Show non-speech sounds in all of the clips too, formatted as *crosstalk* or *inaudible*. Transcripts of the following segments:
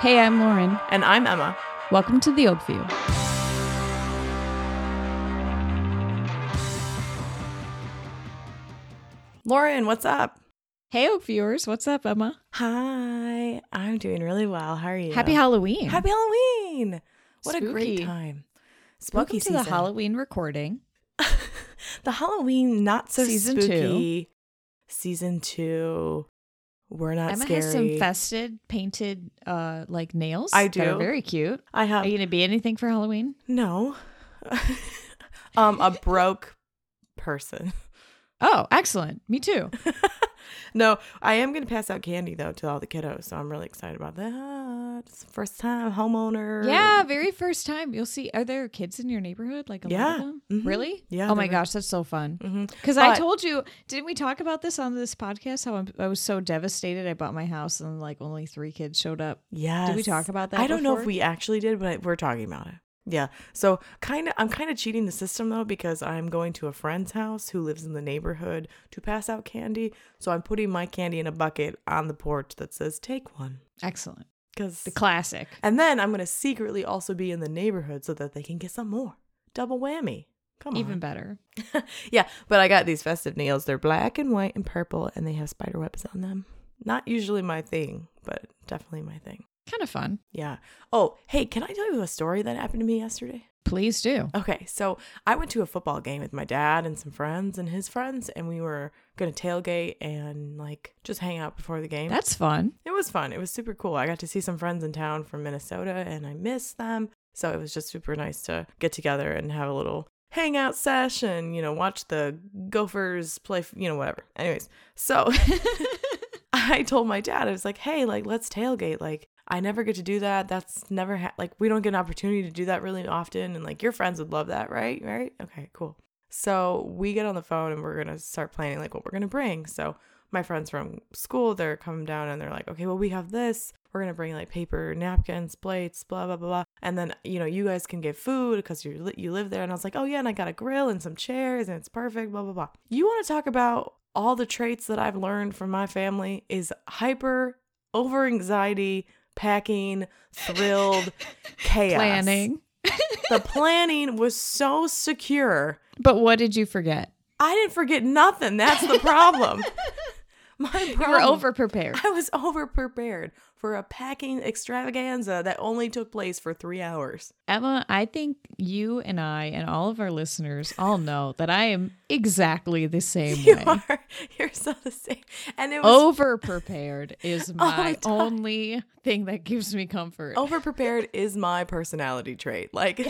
Hey, I'm Lauren. And I'm Emma. Welcome to the Oakview. Lauren, what's up? Hey, Oak viewers. What's up, Emma? Hi. I'm doing really well. How are you? Happy Halloween. Happy Halloween. What a great time. Spooky Welcome to season. the Halloween recording. *laughs* the Halloween not so Season two. Season two. We're not Emma scary. has some fested, painted, uh, like nails. I do. that are do. very cute. I have Are you gonna be anything for Halloween? no. *laughs* um, a broke person. Oh, excellent. Me too. *laughs* No, I am going to pass out candy though to all the kiddos, so I'm really excited about that. It's the first time homeowner. yeah, very first time. You'll see. Are there kids in your neighborhood? Like a lot Yeah. of them? Mhm. Really? Yeah, Oh my gosh, that's so fun. Because I told you, didn't we talk about this on this podcast? How I'm, I was so devastated. I bought my house and like only three kids showed up. Yeah. Did we talk about that? I don't know if we actually did, but we're talking about it. Yeah. So kind of, I'm kind of cheating the system though because I'm going to a friend's house who lives in the neighborhood to pass out candy. So I'm putting my candy in a bucket on the porch that says "Take one." Excellent. Because The classic. and then I'm gonna secretly also be in the neighborhood so that they can get some more. Double whammy. Come on. Even better. *laughs* yeah, but I got these festive nails. They're black and white and purple, and they have spider webs on them. Not usually my thing, but definitely my thing. Kind of fun. Yeah. Oh, hey, can I tell you a story that happened to me yesterday? Please do. Okay, so I went to a football game with my dad and some friends and his friends, and we were gonna tailgate and like just hang out before the game. That's fun. it was fun. It was super cool. I got to see some friends in town from Minnesota, and I missed them. So it was just super nice to get together and have a little hangout session. You know, watch the Gophers play. You know, whatever. Anyways, so *laughs* *laughs* I told my dad, I was like, hey, like, let's tailgate. Like, I never get to do that. That's never, ha- like, we don't get an opportunity to do that really often. And, like, your friends would love that, right? Right? Okay, cool. So we get on the phone and we're to start planning, like, what we're to bring. So my friends from school, they're coming down and they're like, okay, well, we have this. We're to bring, like, paper napkins, plates, blah, blah, blah, blah. And then, you know, you guys can get food because you li- you live there. And I was like, oh, yeah, and I got a grill and some chairs and it's perfect, blah, blah, blah. You want to talk about all the traits that I've learned from my family is hyper, over anxiety, packing, thrilled, *laughs* chaos. Planning. The planning was so secure. But what did you forget? I didn't forget nothing. That's the problem. *laughs* My You were over prepared. I was over prepared for a packing extravaganza that only took place for three hours. Emma, I think you and I and all of our listeners all know that I am exactly the *laughs* same You way. are. You're so the same. And it was Over prepared *laughs* is oh my the time. only thing that gives me comfort. over prepared *laughs* is my personality trait. Like,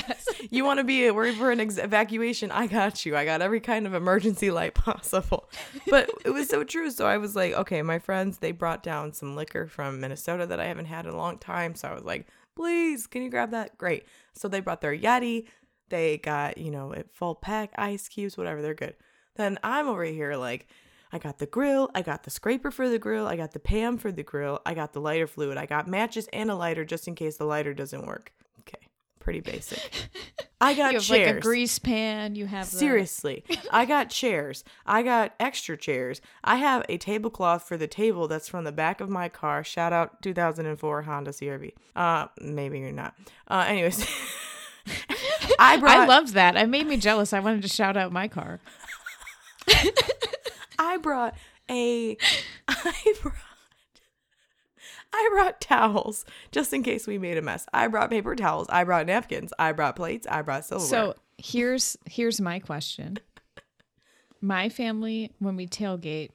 you want to be worried for an ex- evacuation? I got you. I got every kind of emergency light possible. But it was so true. So I was like, okay, my friends, they brought down some liquor from Minnesota that I haven't had in a long time. So I was like, please, can you grab that? Great. So they brought their Yeti. They got, you know, a full pack, ice cubes, whatever. They're good. Then I'm over here like, I got the grill, I got the scraper for the grill, I got the Pam for the grill, I got the lighter fluid, I got matches and a lighter just in case the lighter doesn't work. Okay, pretty basic. *laughs* I got you have chairs. like a grease pan. You have Seriously, I got chairs. I got extra chairs. I have a tablecloth for the table that's from the back of my car. Shout out 2004 Honda CRV. Uh, maybe you're not. Uh, anyways, *laughs* *laughs* I brought. I loved that. It made me jealous. I wanted to shout out my car. *laughs* I brought a *laughs* I brought I brought towels just in case we made a mess. I brought paper towels. I brought napkins. I brought plates. I brought silverware. So here's here's my question. My family, when we tailgate,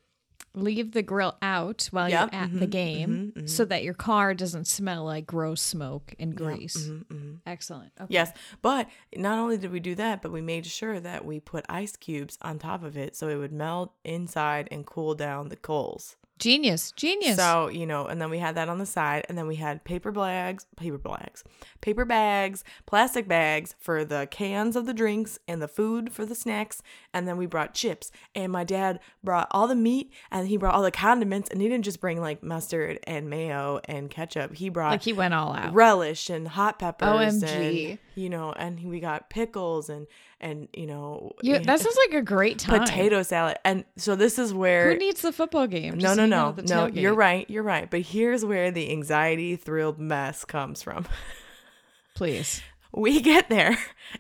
leave the grill out while Yep, you're at mhm, the game mhm, mhm. so that your car doesn't smell like gross smoke and grease. Mhm, mhm. Excellent. Okay. Yes, but not only did we do that, but we made sure that we put ice cubes on top of it so it would melt inside and cool down the coals. Genius. Genius. So, you know, and then we had that on the side, and then we had paper bags, paper bags, paper bags, plastic bags for the cans of the drinks and the food for the snacks. And then we brought chips. And my dad brought all the meat and he brought all the condiments. And he didn't just bring like mustard and mayo and ketchup, he brought like he went all out. relish and hot peppers. OMG. And you know, and we got pickles and and you know that *laughs* sounds like a great time. potato salad. And so this is where Who needs the football game? no, Just no, no, no. You're right. You're right. But here's where the anxiety thrilled mess comes from. *laughs* Please. We get there,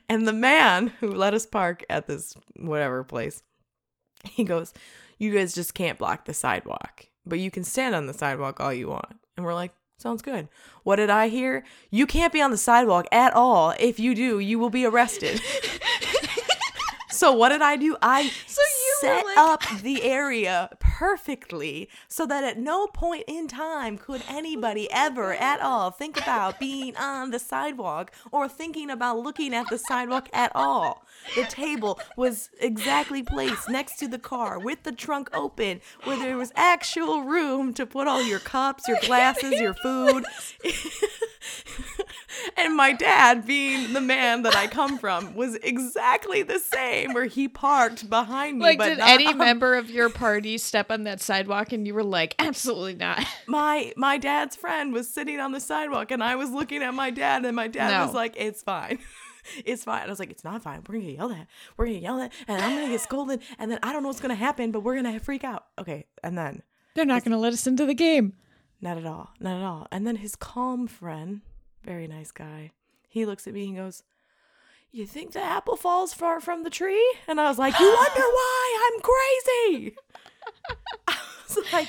and the man who let us park at this whatever place, he goes, "You guys just can't block the sidewalk, but you can stand on the sidewalk all you want." And we're like, "Sounds good." What did I hear? You can't be on the sidewalk at all. If you do, you will be arrested. *laughs* so what did I do? I So you set like- up the area perfectly so that at no point in time could anybody ever at all think about being on the sidewalk or thinking about looking at the sidewalk at all. The table was exactly placed next to the car with the trunk open where there was actual room to put all your cups, your glasses, your food. *laughs* and my dad, being the man that I come from, was exactly the same where he parked behind me. Like, but did not any on member of your party step on that sidewalk and you were like, absolutely not? *laughs* my my dad's friend was sitting on the sidewalk and I was looking at my dad and my dad No. was like, It's fine. *laughs* It's fine. I was like, It's not fine. We're gonna get yelled at. We're gonna get yelled at and I'm gonna get scolded and then I don't know what's gonna happen, but we're gonna freak out. Okay. And then They're not going to let us into the game. not at all. Not at all. And then his calm friend, very nice guy, he looks at me and goes, You think the apple falls far from the tree? And I was like, You *gasps* wonder why I'm crazy. *laughs* I was like,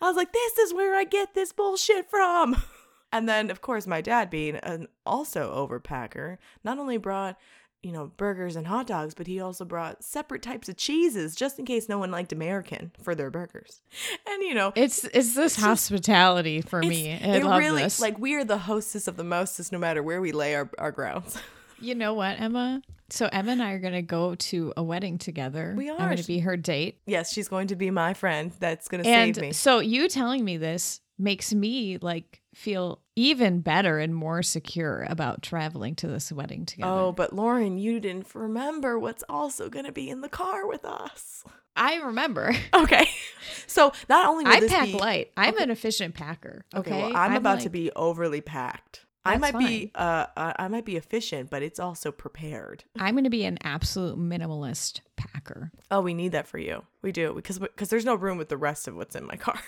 I was like, this is where I get this bullshit from. *laughs* And then, of course, my dad, being an also overpacker, not only brought, you know, burgers and hot dogs, but he also brought separate types of cheeses just in case no one liked American for their burgers. *laughs* And, you know, It's it's this hospitality for me. I it really this. like we are the hostess of the mostest no matter where we lay our, our grounds. You know what, Emma? So Emma and I are going to go to a wedding together. We I'm are. going to be her date. yes, she's going to be my friend. That's going to save me. so you telling me this makes me like feel even better and more secure about traveling to this wedding together. Oh, but Lauren, you didn't remember what's also going to be in the car with us. I remember. *laughs* Okay. So not only I pack be, light. I'm an efficient packer. Okay. Okay, well, I'm, about to be overly packed. I That's might be uh uh, I might be efficient, but it's also prepared. I'm going to be an absolute minimalist packer. Oh, we need that for you. We do because because there's no room with the rest of what's in my car.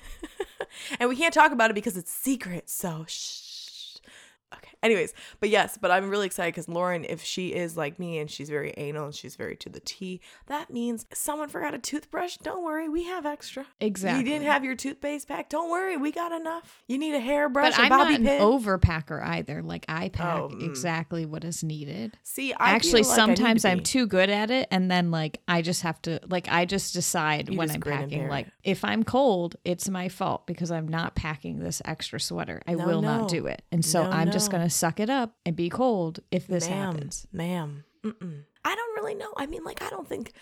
*laughs* and we can't talk about it because it's secret. So shh. Anyways, but yes, but I'm really excited because Lauren, if she is like me and she's very anal and she's very to the T, that means someone forgot a toothbrush. Don't worry, we have extra. Exactly. You didn't have your toothpaste pack. Don't worry, we got enough. You need a hairbrush, But I'm not an pin. overpacker either. Like I pack Oh, mm. exactly what is needed. See, I Actually, like sometimes I'm be. too good at it, and then like I just have to like I just decide You when just I'm packing. Like if I'm cold, it's my fault because I'm not packing this extra sweater. I No, will no. not do it, and so No, I'm just no. Suck it up and be cold if this ma'am, happens. Ma'am. Mm-mm. I don't really know. I mean, like, I don't think.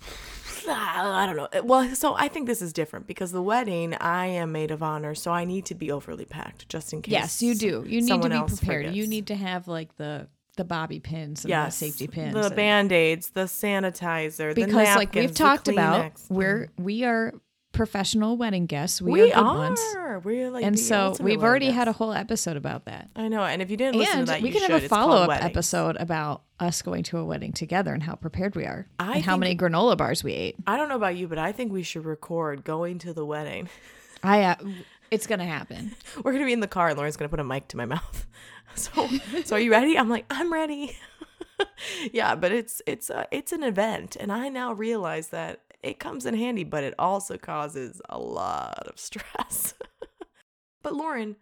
*sighs* I don't know. Well, so I think this is different because the wedding, I am maid of honor, so I need to be overly packed just in case. Yes, you do. You need to be prepared. You need to have like the the bobby pins and yes, the safety pins. the and- band aids, the sanitizer, the because like we've talked about, we're we are professional wedding guests. We, we are good are. ones. We're like, and so we've already wedding had a whole episode about that. I know, and if you didn't listen to and that, we you can should. have a follow up episode about us going to a wedding together and how prepared we are I and how many granola bars we ate. I don't know about you, but I think we should record going to the wedding. *laughs* I uh, it's gonna happen. We're gonna be in the car, and Lauren's gonna put a mic to my mouth. *laughs* So, so are you ready? I'm like, I'm ready. *laughs* yeah, but it's it's uh, it's an event, and I now realize that it comes in handy, but it also causes a lot of *laughs* stress. but Lauren,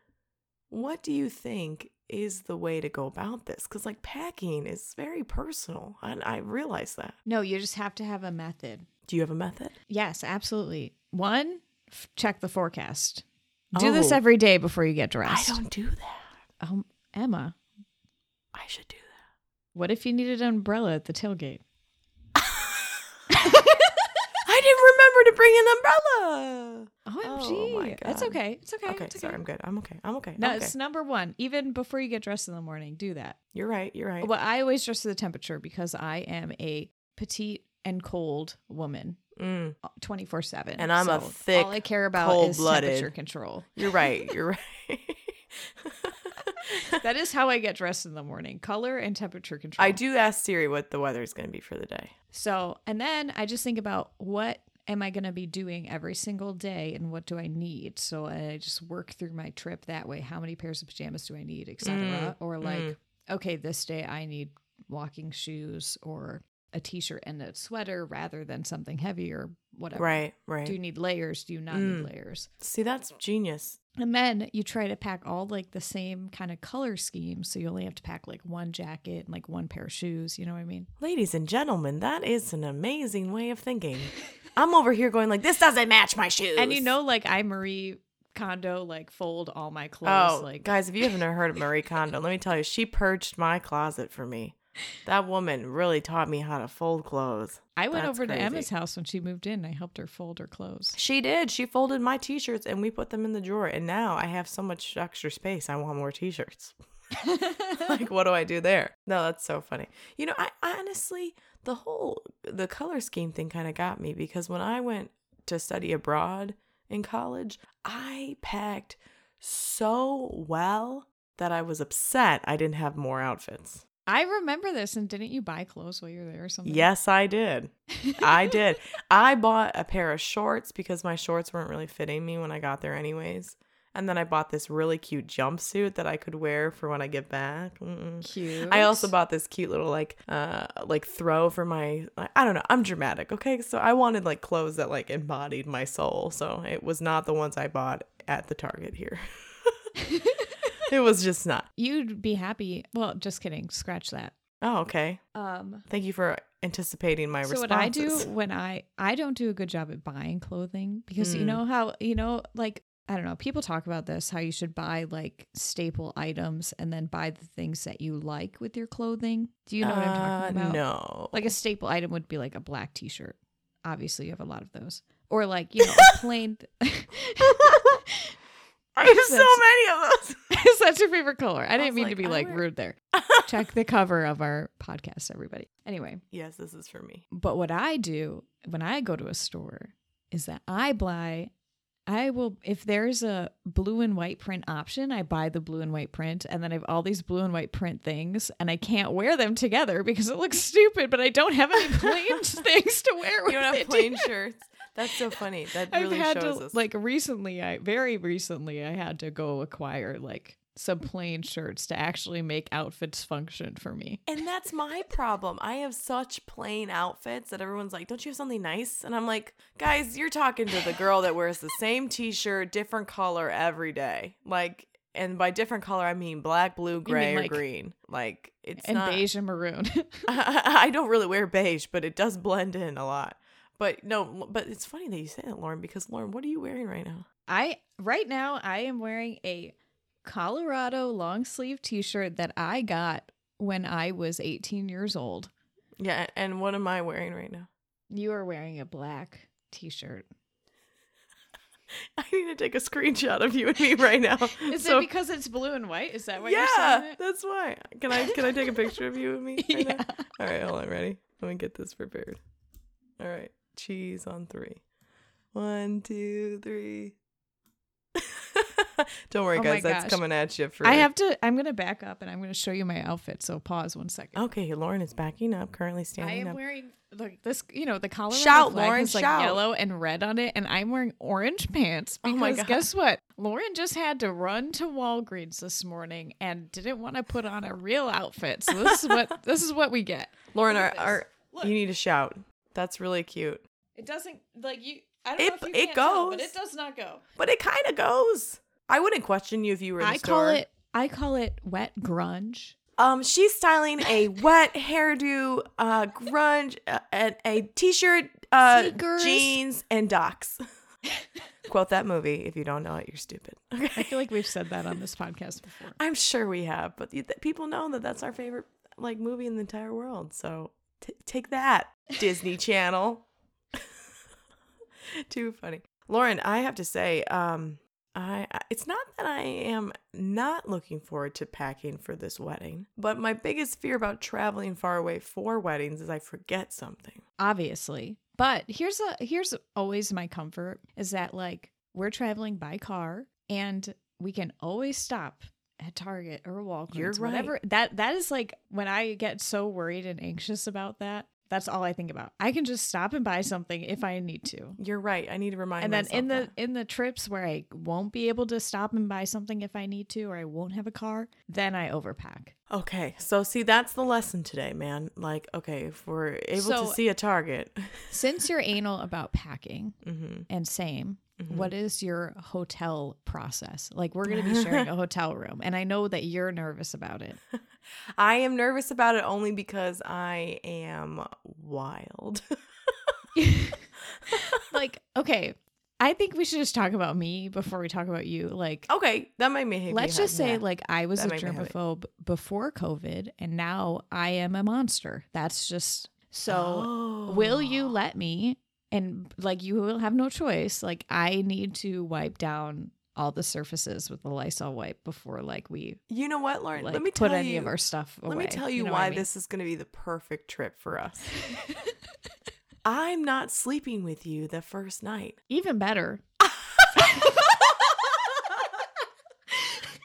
what do you think is the way to go about this? Because like packing is very personal, and I realize that. No, you just have to have a method. Do you have a method? Yes, absolutely. One, f- check the forecast. Do this Oh. every day before you get dressed. I don't do that. Um, Emma, I should do that. what if you needed an umbrella at the tailgate? I didn't remember to bring an umbrella. OMG. Oh That's okay. It's okay. Okay, it's okay. sorry, I'm good. I'm okay. I'm okay. No, I'm okay. it's number one. Even before you get dressed in the morning, do that. You're right. You're right. Well, I always dress to the temperature because I am a petite and cold woman, Mm, twenty four seven. And I'm a thick, All I care about is temperature control. you're right. *laughs* You're right. that is how I get dressed in the morning. Color and temperature control. I do ask Siri what the weather is going to be for the day. So, and then I just think about what am I going to be doing every single day and what do I need? So I just work through my trip that way. How many pairs of pajamas do I need, etc. Mm, or like, mm. okay, this day I need walking shoes or a t-shirt and a sweater rather than something heavy or whatever. Right, right. Do you need layers? Do you not Mm. need layers? See, that's genius. And then you try to pack all like the same kind of color scheme. So you only have to pack like one jacket and like one pair of shoes. You know what I mean? Ladies and gentlemen, that is an amazing way of thinking. *laughs* I'm over here going like, this doesn't match my shoes. And you know, like I Marie Kondo like fold all my clothes. Oh, like guys, if you haven't heard of Marie *laughs* Kondo, let me tell you, she purged my closet for me. That woman really taught me how to fold clothes. I went that's over crazy. to Emma's house when she moved in. I helped her fold her clothes. She did. She folded my t-shirts and we put them in the drawer. And now I have so much extra space. I want more t-shirts. *laughs* *laughs* like, what do I do there? No, that's so funny. You know, I honestly, the whole the color scheme thing kind of got me because when I went to study abroad in college, I packed so well that I was upset I didn't have more outfits. I remember this, and didn't you buy clothes while you were there or something? Yes, I did. I did. *laughs* I bought a pair of shorts because my shorts weren't really fitting me when I got there, anyways. And then I bought this really cute jumpsuit that I could wear for when I get back. Mm-mm. Cute. I also bought this cute little like uh like throw for my I don't know I'm dramatic okay so I wanted like clothes that like embodied my soul so it was not the ones I bought at the Target here *laughs* it was just not You'd be happy. Well, just kidding. Scratch that. oh okay Um. thank you for anticipating my response. so responses what I do when I I don't do a good job at buying clothing because you Mm. know how you know like I don't know people talk about this how you should buy like staple items and then buy the things that you like with your clothing. Do you know what I'm talking Uh, about? no Like a staple item would be like a black t-shirt. Obviously, you have a lot of those. Or like, you know, a *laughs* plain *laughs* I have so many of those Is that your favorite color? I didn't mean like, to be I like wear- rude there. *laughs* Check the cover of our podcast, everybody. Anyway, yes this is for me but what I do when I go to a store is that I buy I will if there's a blue and white print option, I buy the blue and white print and then I have all these blue and white print things and I can't wear them together because it looks stupid, but I don't have any *laughs* plain things to wear with you don't have plain *laughs* shirts? That's so funny. That really I've had shows to us. like recently I very recently I had to go acquire like some plain shirts to actually make outfits function for me. And that's my problem. I have such plain outfits that everyone's like, "Don't you have something nice?" And I'm like, "Guys, you're talking to the girl that wears the same t-shirt, different color every day." Like, and by different color, I mean black, blue, gray, or like- green. Like, it's and not. beige and maroon. *laughs* *laughs* I don't really wear beige, but it does blend in a lot. But no, but it's funny that you say that, Lauren, because Lauren, what are you wearing right now? I right now I am wearing a Colorado long sleeve t-shirt that I got when I was 18 years old. Yeah, and what am I wearing right now? You are wearing a black t-shirt. *laughs* I need to take a screenshot of you and me right now. *laughs* Is So- it because it's blue and white? Is that why yeah, you're saying it? that's why. Can I can I take a picture of you and me? *laughs* Right Yeah. now? All right, hold on, ready? Let me get this prepared. All right, cheese on three. One, two, three. *laughs* Don't worry, Oh guys. That's gosh. coming at you. For I have to I'm going to back up and I'm going to show you my outfit. So pause one second. Okay, Lauren is backing up. Currently standing. Up. I am up. wearing like this, you know, the Colorado Shout, flag Lauren, has like shout. yellow and red on it, and I'm wearing orange pants Oh my God. guess what? Lauren just had to run to Walgreens this morning and didn't want to put on a real outfit. So this is what *laughs* this is what we get. Lauren, our, our you need to shout. That's really cute. It doesn't like you. I don't It- know if you it can't tell, but it does not go. But it kind of goes. I wouldn't question you if you were I store. call it. I call it wet grunge. Um, she's styling a *laughs* wet hairdo, uh, grunge, uh, and a t-shirt, uh, Sneakers. jeans, and docs. *laughs* Quote that movie. If you don't know it, you're stupid. I feel like we've said that on this podcast before. I'm sure we have, but th- people know that that's our favorite like movie in the entire world. So t- take that, Disney *laughs* Channel. Too funny, Lauren. I have to say, um, I it's not that I am not looking forward to packing for this wedding, but my biggest fear about traveling far away for weddings is I forget something. obviously. But here's a here's always my comfort is that like we're traveling by car and we can always stop at Target or Walgreens, You're right. whatever. That that is like when I get so worried and anxious about that. That's all I think about. I can just stop and buy something if I need to. You're right. I need to remind and then in the that. in the trips where I won't be able to stop and buy something if I need to or I won't have a car, then I overpack. Okay, so see, that's the lesson today, man. Like, okay, if we're able So- to see a target, *laughs* Since you're anal about packing hmm and same, Mhm. what is your hotel process? Like we're going to be sharing a *laughs* hotel room and I know that you're nervous about it. *laughs* I am nervous about it only because I am wild. *laughs* like, okay, I think we should just talk about me before we talk about you. Like okay, that might make let's just say like I was That a made me happy. germaphobe before COVID and now I am a monster. That's just so will you *gasps* let me and like you will have no choice like i need to wipe down all the surfaces with the lysol wipe before like we You know what, Lauren? like let me put any you. of our stuff away. let me tell you, know why I mean? this is going to be the perfect trip for us. *laughs* I'm not sleeping with you the first night. even better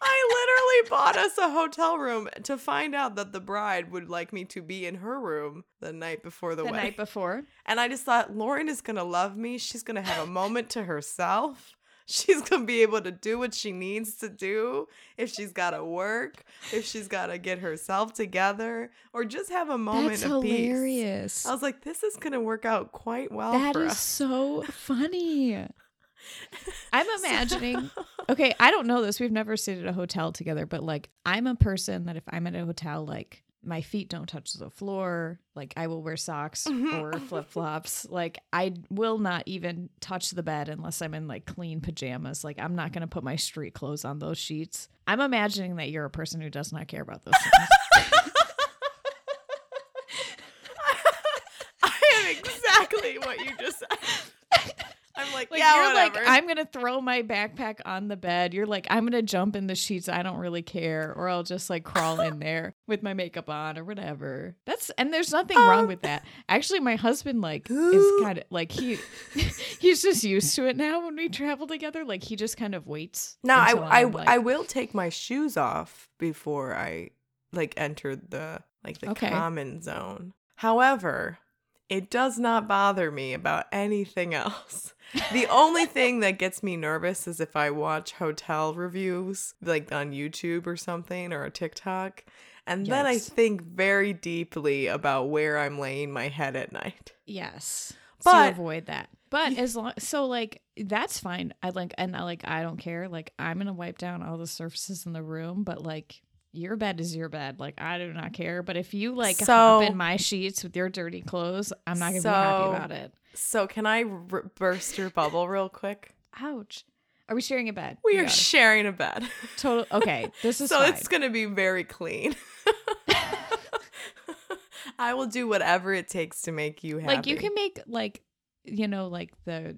I literally bought us a hotel room to find out that the bride would like me to be in her room the night before the, wedding. the wedding. night before And I just thought Lauren is going to love me. She's going to have a moment to herself. She's going to be able to do what she needs to do. If she's got to work, if she's got to get herself together, or just have a moment that's of peace. hilarious I was like, this is going to work out quite well that is us. so funny *laughs* i'm imagining *laughs* okay i don't know this we've never stayed at a hotel together but like i'm a person that if i'm at a hotel like my feet don't touch the floor like i will wear socks mm-hmm. or flip-flops like i will not even touch the bed unless i'm in like clean pajamas like i'm not going to put my street clothes on those sheets. I'm imagining that you're a person who does not care about those things. *laughs* I am exactly what you just said. Like, Like yeah, you're whatever. like, I'm gonna throw my backpack on the bed. You're like, I'm gonna jump in the sheets. I don't really care, or I'll just like crawl in *laughs* there with my makeup on or whatever. That's and there's nothing wrong Um, with that. Actually, my husband like is kind of like he *laughs* he's just used to it now when we travel together. Like he just kind of waits. Now I I, like- I will take my shoes off before I like enter the like the Okay. common zone. However, it does not bother me about anything else. The only *laughs* thing that gets me nervous is if I watch hotel reviews like on YouTube or something or a TikTok. And then I think very deeply about where I'm laying my head at night. Yes. But- to avoid that. But as long so like that's fine. I like and I like I don't care. Like I'm gonna wipe down all the surfaces in the room, but like your bed is your bed. Like I do not care. But if you like So- hop in my sheets with your dirty clothes, I'm not gonna be happy about it. So, can I r- burst your bubble real quick? Ouch. Are we sharing a bed? We You are sharing a bed. total. Okay, this *laughs* is so fine. it's going to be very clean. *laughs* I will do whatever it takes to make you happy. like you can make like you know like the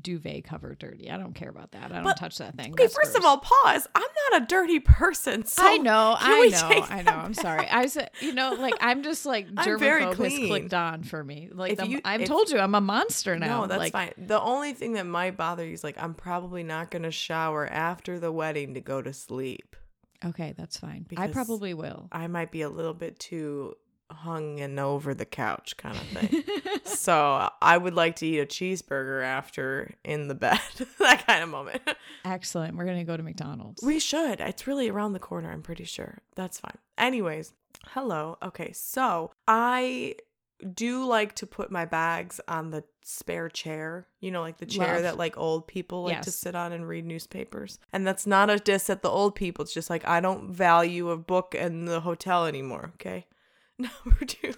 duvet cover dirty. I don't care about that. I don't But- touch that thing. Okay, That's first of all, pause. I'm not a dirty person. So I know, I know, I know. I'm back? sorry. I said, you know, like I'm just like *laughs* germaphobe has clicked on for me. Like I'm, you- I've if- told you, I'm a monster now. No, that's like, fine. The only thing that might bother you is like I'm probably not going to shower after the wedding to go to sleep. Okay, that's fine. I probably will. I might be a little bit too hung and over the couch kind of thing. *laughs* so I would like to eat a cheeseburger after in the bed. *laughs* that kind of moment. Excellent. We're gonna go to McDonald's. We should. It's really around the corner, I'm pretty sure. That's fine. Anyways, hello. Okay, so I do like to put my bags on the spare chair. You know, like the chair Love. that like old people like to sit on and read newspapers. And that's not a diss at the old people. It's just like I don't value a book in the hotel anymore, okay? *laughs* Number two.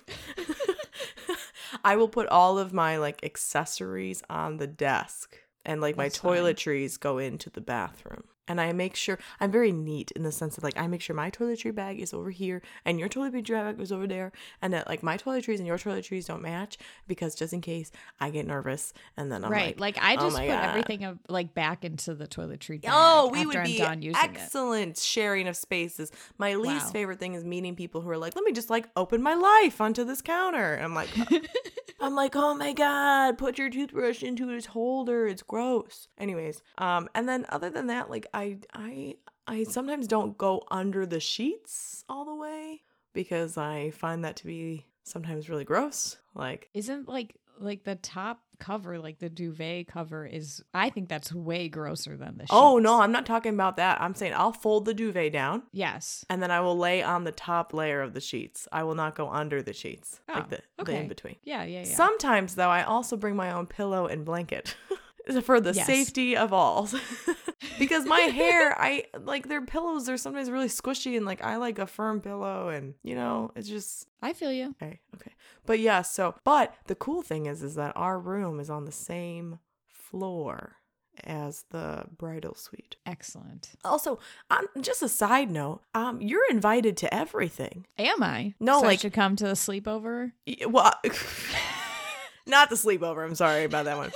*laughs* I will put all of my like accessories on the desk and like That's my fine. toiletries go into the bathroom. And I make sure I'm very neat in the sense that like I make sure my toiletry bag is over here and your toiletry bag is over there and that like my toiletries and your toiletries don't match because just in case I get nervous and then I'm right. like, Like, I "Oh just my put God." everything of, like back into the toiletry. Bag Oh, we after would I'm be done using it. excellent sharing of spaces. My least Wow. favorite thing is meeting people who are like, "Let me just like open my life onto this counter." I'm like, *laughs* I'm like, "Oh my god, put your toothbrush into its holder. It's gross." Anyways, um, and then other than that, like I I I sometimes don't go under the sheets all the way because I find that to be sometimes really gross. Like Isn't like like the top cover, like the duvet cover, is I think that's way grosser than the. Oh, sheets. Oh no, I'm not talking about that. I'm saying I'll fold the duvet down yes. and then I will lay on the top layer of the sheets. I will not go under the sheets, Oh, like the, the okay. in between. Yeah, yeah, yeah. Sometimes though, I also bring my own pillow and blanket *laughs* for the Yes. safety of all. *laughs* because my hair, *laughs* I like their pillows they're sometimes really squishy and like I like a firm pillow and you know, it's just I feel you. okay, okay. But yeah, so but the cool thing is is that our room is on the same floor as the bridal suite. Excellent. Also, um, just a side note, um, you're invited to everything. Am I? No, So I like- should come to the sleepover. Y- Well, *laughs* not the sleepover. I'm sorry about that one.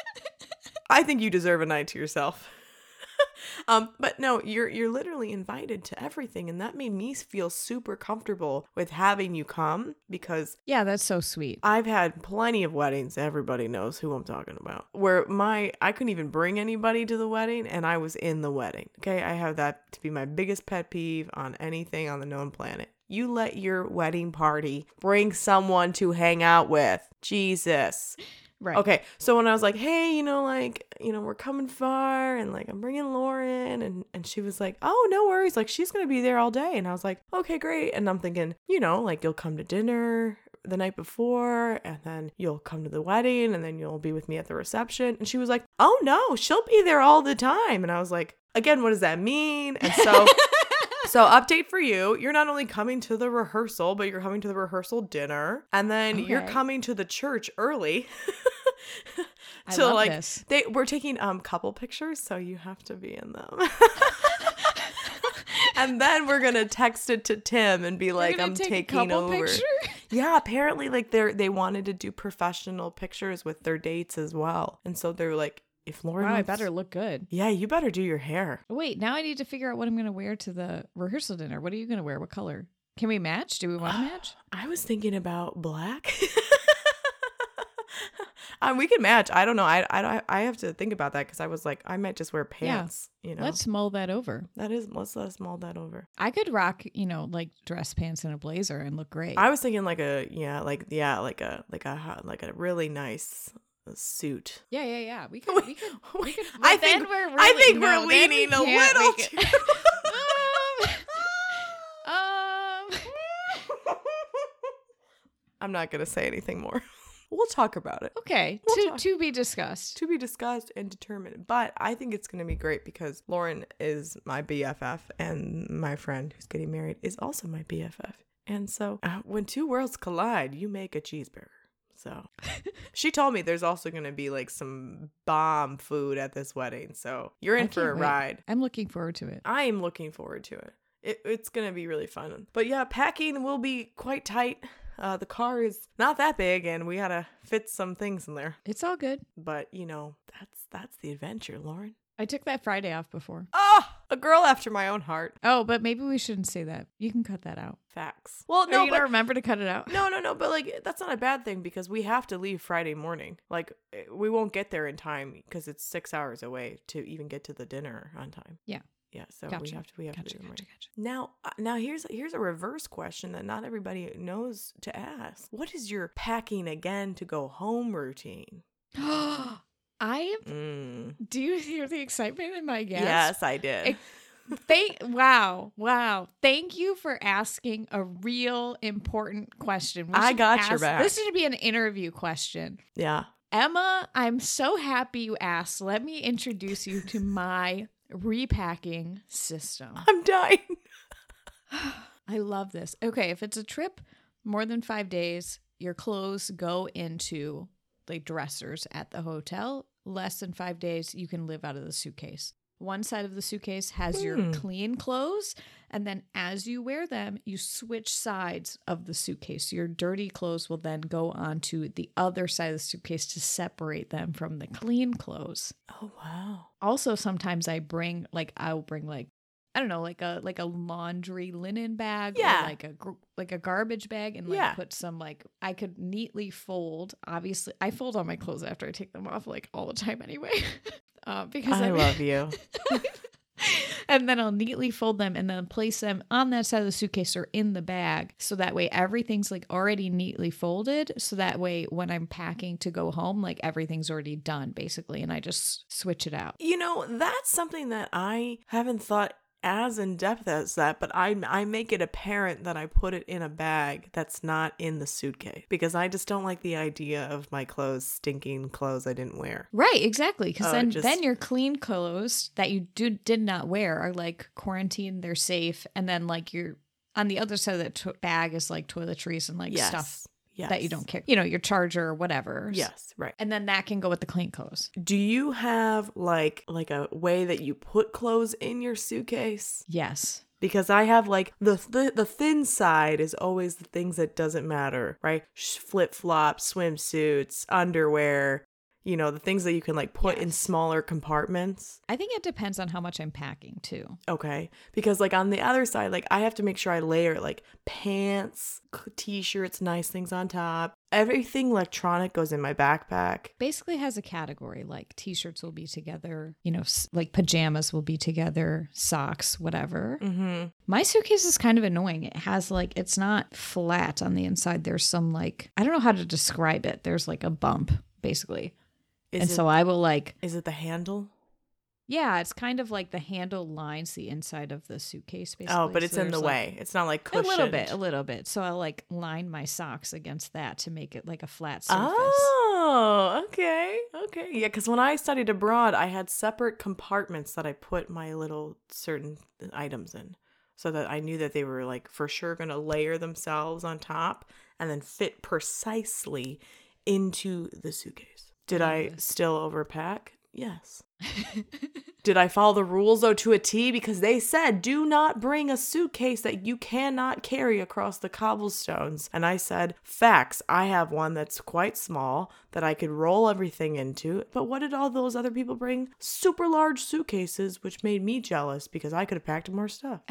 I think you deserve a night to yourself. *laughs* um, but no, you're you're literally invited to everything, and that made me feel super comfortable with having you come because Yeah, that's so sweet. I've had plenty of weddings. Everybody knows who I'm talking about. Where my I couldn't even bring anybody to the wedding, and I was in the wedding. Okay, I have that to be my biggest pet peeve on anything on the known planet. You let your wedding party bring someone to hang out with. Jesus. Right. Okay, so when I was like, "Hey, you know, like, you know, we're coming far, and like, I'm bringing Lauren," and and she was like, "Oh, no worries, like, she's gonna be there all day," and I was like, "Okay, great," and I'm thinking, you know, like, you'll come to dinner the night before, and then you'll come to the wedding, and then you'll be with me at the reception, and she was like, "Oh no, she'll be there all the time," and I was like, again, what does that mean? And so. *laughs* So, update for you. You're not only coming to the rehearsal, but you're coming to the rehearsal dinner. And then you're coming to the church early. I to like this. they we're taking um couple pictures, so you have to be in them. *laughs* and then we're gonna text it to Tim and be like, I'm taking couple over. picture? Yeah, apparently like they're they wanted to do professional pictures with their dates as well. And so they're like, if Lauren Wow, I better look good. Yeah, you better do your hair. Wait, now I need to figure out what I'm going to wear to the rehearsal dinner. What are you going to wear? What color? Can we match? Do we want to *gasps* match? I was thinking about black. *laughs* um, we can match. I don't know. I I I have to think about that because I was like, I might just wear Yeah. pants. You know, Let's mull that over. that is let's let's mold that over. I could rock, you know, like dress pants and a blazer and look great. I was thinking like a yeah like yeah like a like a like a really nice suit. yeah, yeah, yeah. We *laughs* could. We could. We could I think we're I think no, we're then we leaning a little too. *laughs* um, um, *laughs* I'm not gonna say anything more. We'll talk about it. okay. We'll to talk. to be discussed. to be discussed and determined. But I think it's going to be great because Lauren is my BFF and my friend who's getting married is also my BFF. And so uh, when two worlds collide, you make a cheeseburger. So she told me there's also going to be like some bomb food at this wedding. So you're in for a wait. ride. I'm looking forward to it. I am looking forward to it. it it's going to be really fun. But yeah, packing will be quite tight. Uh, the car is not that big and we got to fit some things in there. It's all good. But you know, that's that's the adventure, Lauren. I took that Friday off before. Oh, a girl after my own heart. Oh, but maybe we shouldn't say that. You can cut that out. Facts. Well, Are no, you gonna but remember to cut it out? no, no, no. But like, that's not a bad thing because we have to leave Friday morning. Like, eh, we won't get there in time because it's six hours away to even get to the dinner on time. Yeah. Yeah. So we have to. We have Gotcha, to. gotcha, gotcha. Now, uh, now here's here's a reverse question that not everybody knows to ask. What is your packing again to go home routine? *gasps* *gasps* I Mm. do you hear the excitement in my gas? Yes, I did. It- Thank wow, wow. Thank you for asking a real important question. I got your back. This should be an interview question. yeah. Emma, I'm so happy you asked. Let me introduce you to *laughs* my repacking system. I'm dying. *laughs* I love this. Okay, if it's a trip more than five days, your clothes go into the dressers at the hotel. Less than five days, you can live out of the suitcase. One side of the suitcase has your Hmm. clean clothes, and then as you wear them, you switch sides of the suitcase. Your dirty clothes will then go onto the other side of the suitcase to separate them from the clean clothes Oh wow. also sometimes i bring like i'll bring like i don't know like a like a laundry linen bag Yeah. or like a like a garbage bag and like Yeah. put some like i could neatly fold obviously i fold all my clothes after i take them off like all the time anyway *laughs* uh, because I I'm- love you. *laughs* and then I'll neatly fold them and then place them on that side of the suitcase or in the bag. So that way everything's like already neatly folded. So that way when I'm packing to go home, like everything's already done basically. And I just switch it out. You know, that's something that I haven't thought as in depth as that, but I I make it apparent that I put it in a bag that's not in the suitcase because I just don't like the idea of my clothes stinking clothes I didn't wear. Right, exactly. Because Oh, then, just- then your clean clothes that you do, did not wear are like quarantined, they're safe, and then like you're on the other side of the to- bag is like toiletries and like yes. stuff yes. that you don't care, you know, your charger or whatever. Yes, right. and then that can go with the clean clothes. Do you have like like a way that you put clothes in your suitcase? Yes. Because I have like the the, the thin side is always the things that doesn't matter, right? Flip flops, swimsuits, underwear, you know, the things that you can like put in smaller compartments. I think it depends on how much I'm packing too. Okay. Because like on the other side, like I have to make sure I layer like pants, t shirts, nice things on top. Everything electronic goes in my backpack. Basically has a category like t-shirts will be together, you know, like pajamas will be together, socks, whatever. Mhm. My suitcase is kind of annoying. It has like it's not flat on the inside. There's some like I don't know how to describe it. There's like a bump basically. Is and it, so I will like is it the handle? yeah, it's kind of like the handle lines the inside of the suitcase basically. Oh, but So it's in the like, way. It's not like A little bit, a little bit. So I'll like line my socks against that to make it like a flat surface. Oh, okay. Okay. Yeah, because when I studied abroad, I had separate compartments that I put my little certain items in so that I knew that they were like for sure going to layer themselves on top and then fit precisely into the suitcase. Did I still overpack? Yes. *laughs* Did I follow the rules though to a T? Because they said do not bring a suitcase that you cannot carry across the cobblestones. And I said, facts. I have one that's quite small that I could roll everything into. But what did all those other people bring? Super large suitcases, which made me jealous because I could have packed more stuff. *laughs*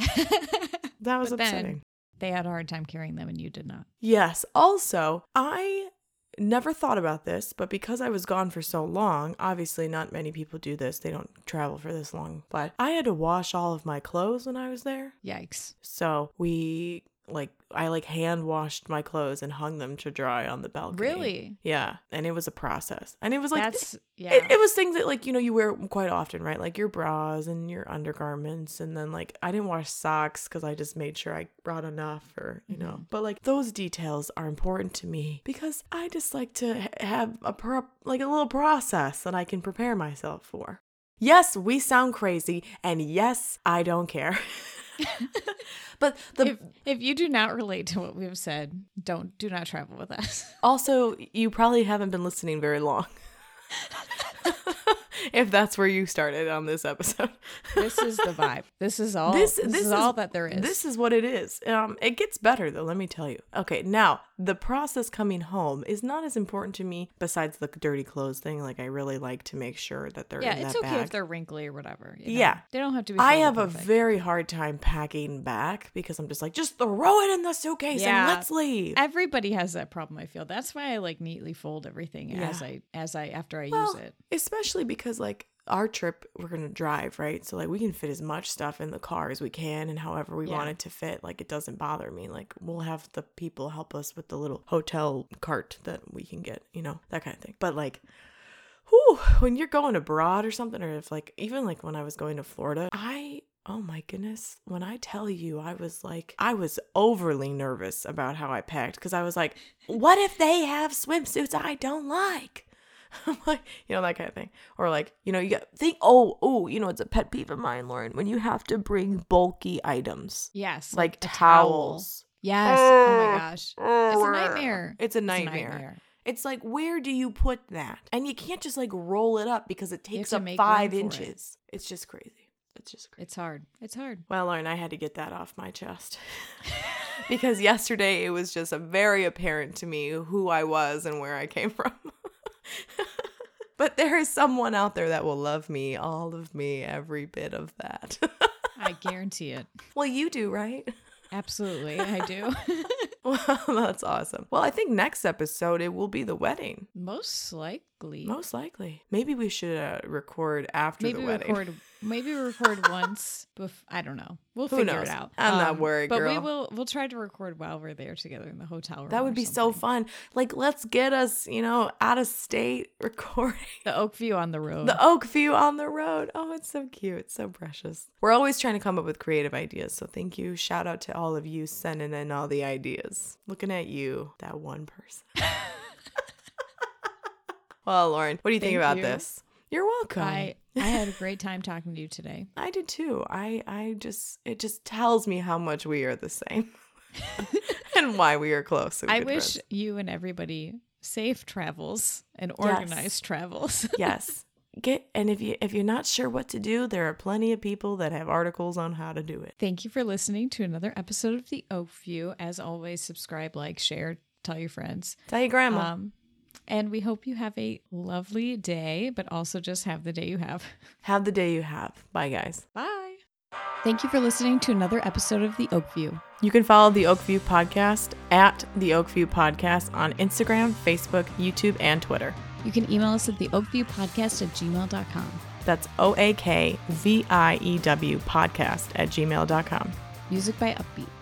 That was But then- upsetting. they had a hard time carrying them and you did not. Yes. Also, I never thought about this, but because I was gone for so long, obviously not many people do this. They don't travel for this long. But I had to wash all of my clothes when I was there. Yikes. So we like I like hand washed my clothes and hung them to dry on the balcony. Really? Yeah. And it was a process. And it was like That's yeah. it, it was things that like you know you wear quite often right like your bras and your undergarments and then like i didn't wash socks because i just made sure i brought enough or you know mm-hmm. but like those details are important to me because i just like to have a pro- like a little process that i can prepare myself for yes we sound crazy and yes i don't care *laughs* but the if, if you do not relate to what we've said, don't do not travel with us. Also, you probably haven't been listening very long. *laughs* *laughs* if that's where you started on this episode. *laughs* This is the vibe. This is all. This- This, this is, is- all that there is. This is what it is. Um, it gets better though, let me tell you. Okay, now the process coming home is not as important to me besides the dirty clothes thing. Like I really like to make sure that they're yeah, in it's that okay bag. if they're wrinkly or whatever. you know? Yeah. they don't have to be. I have a very hard time packing back because I'm just like, just throw it in the suitcase Yeah. and let's leave. Everybody has that problem. I feel that's why I like neatly fold everything as I as I after I Well, use it. especially because like our trip we're gonna drive right so like we can fit as much stuff in the car as we can and however we Yeah. want it to fit like it doesn't bother me like we'll have the people help us with the little hotel cart that we can get you know that kind of thing but like whew, when you're going abroad or something or if like even like when i was going to florida i Oh my goodness. When I tell you, I was like, I was overly nervous about how I packed because I was like, what if they have swimsuits I don't like? I'm *laughs* like, you know, that kind of thing. Or like, you know, you got think oh, oh, you know, it's a pet peeve of mine, Lauren, when you have to bring bulky items. Yes, Like, towel. towels. Yes. Oh my gosh. It's a nightmare. It's a It's a nightmare. It's like, where do you put that? And you can't just like roll it up because it takes up five for it. inches. It's just crazy. It's just crazy. It's hard. It's hard. Well, Lauren, I had to get that off my chest. *laughs* *laughs* because yesterday it was just very apparent to me who I was and where I came from. *laughs* but there is someone out there that will love me, all of me, every bit of that. *laughs* I guarantee it. well, you do, right? Absolutely, I do. *laughs* Well, that's awesome. Well, I think next episode it will be the wedding. Most likely. Most likely. Maybe we should uh, record after maybe the we wedding. record. Maybe record *laughs* once. Bef- I don't know. We'll Who figure knows? it out. Um, I'm not worried, but we will. We'll try to record while we're there together in the hotel room. that would be so fun. Like, let's get us, you know, out of state *laughs* recording. The Oakview on the road. The Oakview on the road. Oh, it's so cute. It's so precious. We're always trying to come up with creative ideas. So thank you. Shout out to all of you sending in all the ideas. Looking at you, that one person. *laughs* well, Lauren, what do you think about you. this? You're welcome. I I had a great time talking to you today. *laughs* I did too. I I just it just tells me how much we are the same. *laughs* and why we are close. I wish friends. you and everybody safe travels and Yes. organized travels. *laughs* yes. Get and if you if you're not sure what to do, there are plenty of people that have articles on how to do it. Thank you for listening to another episode of The Oak View. As always, subscribe, like, share, tell your friends. Tell your grandma. Um, and we hope you have a lovely day, but also just have the day you have. *laughs* have the day you have. Bye guys. Bye. Thank you for listening to another episode of The Oak View. You can follow the Oakview Podcast at the Oakview Podcast on Instagram, Facebook, YouTube, and Twitter. You can email us at the oakviewpodcast at gmail.com. That's O A K V I E W podcast at gmail.com. Music by Uppbeat.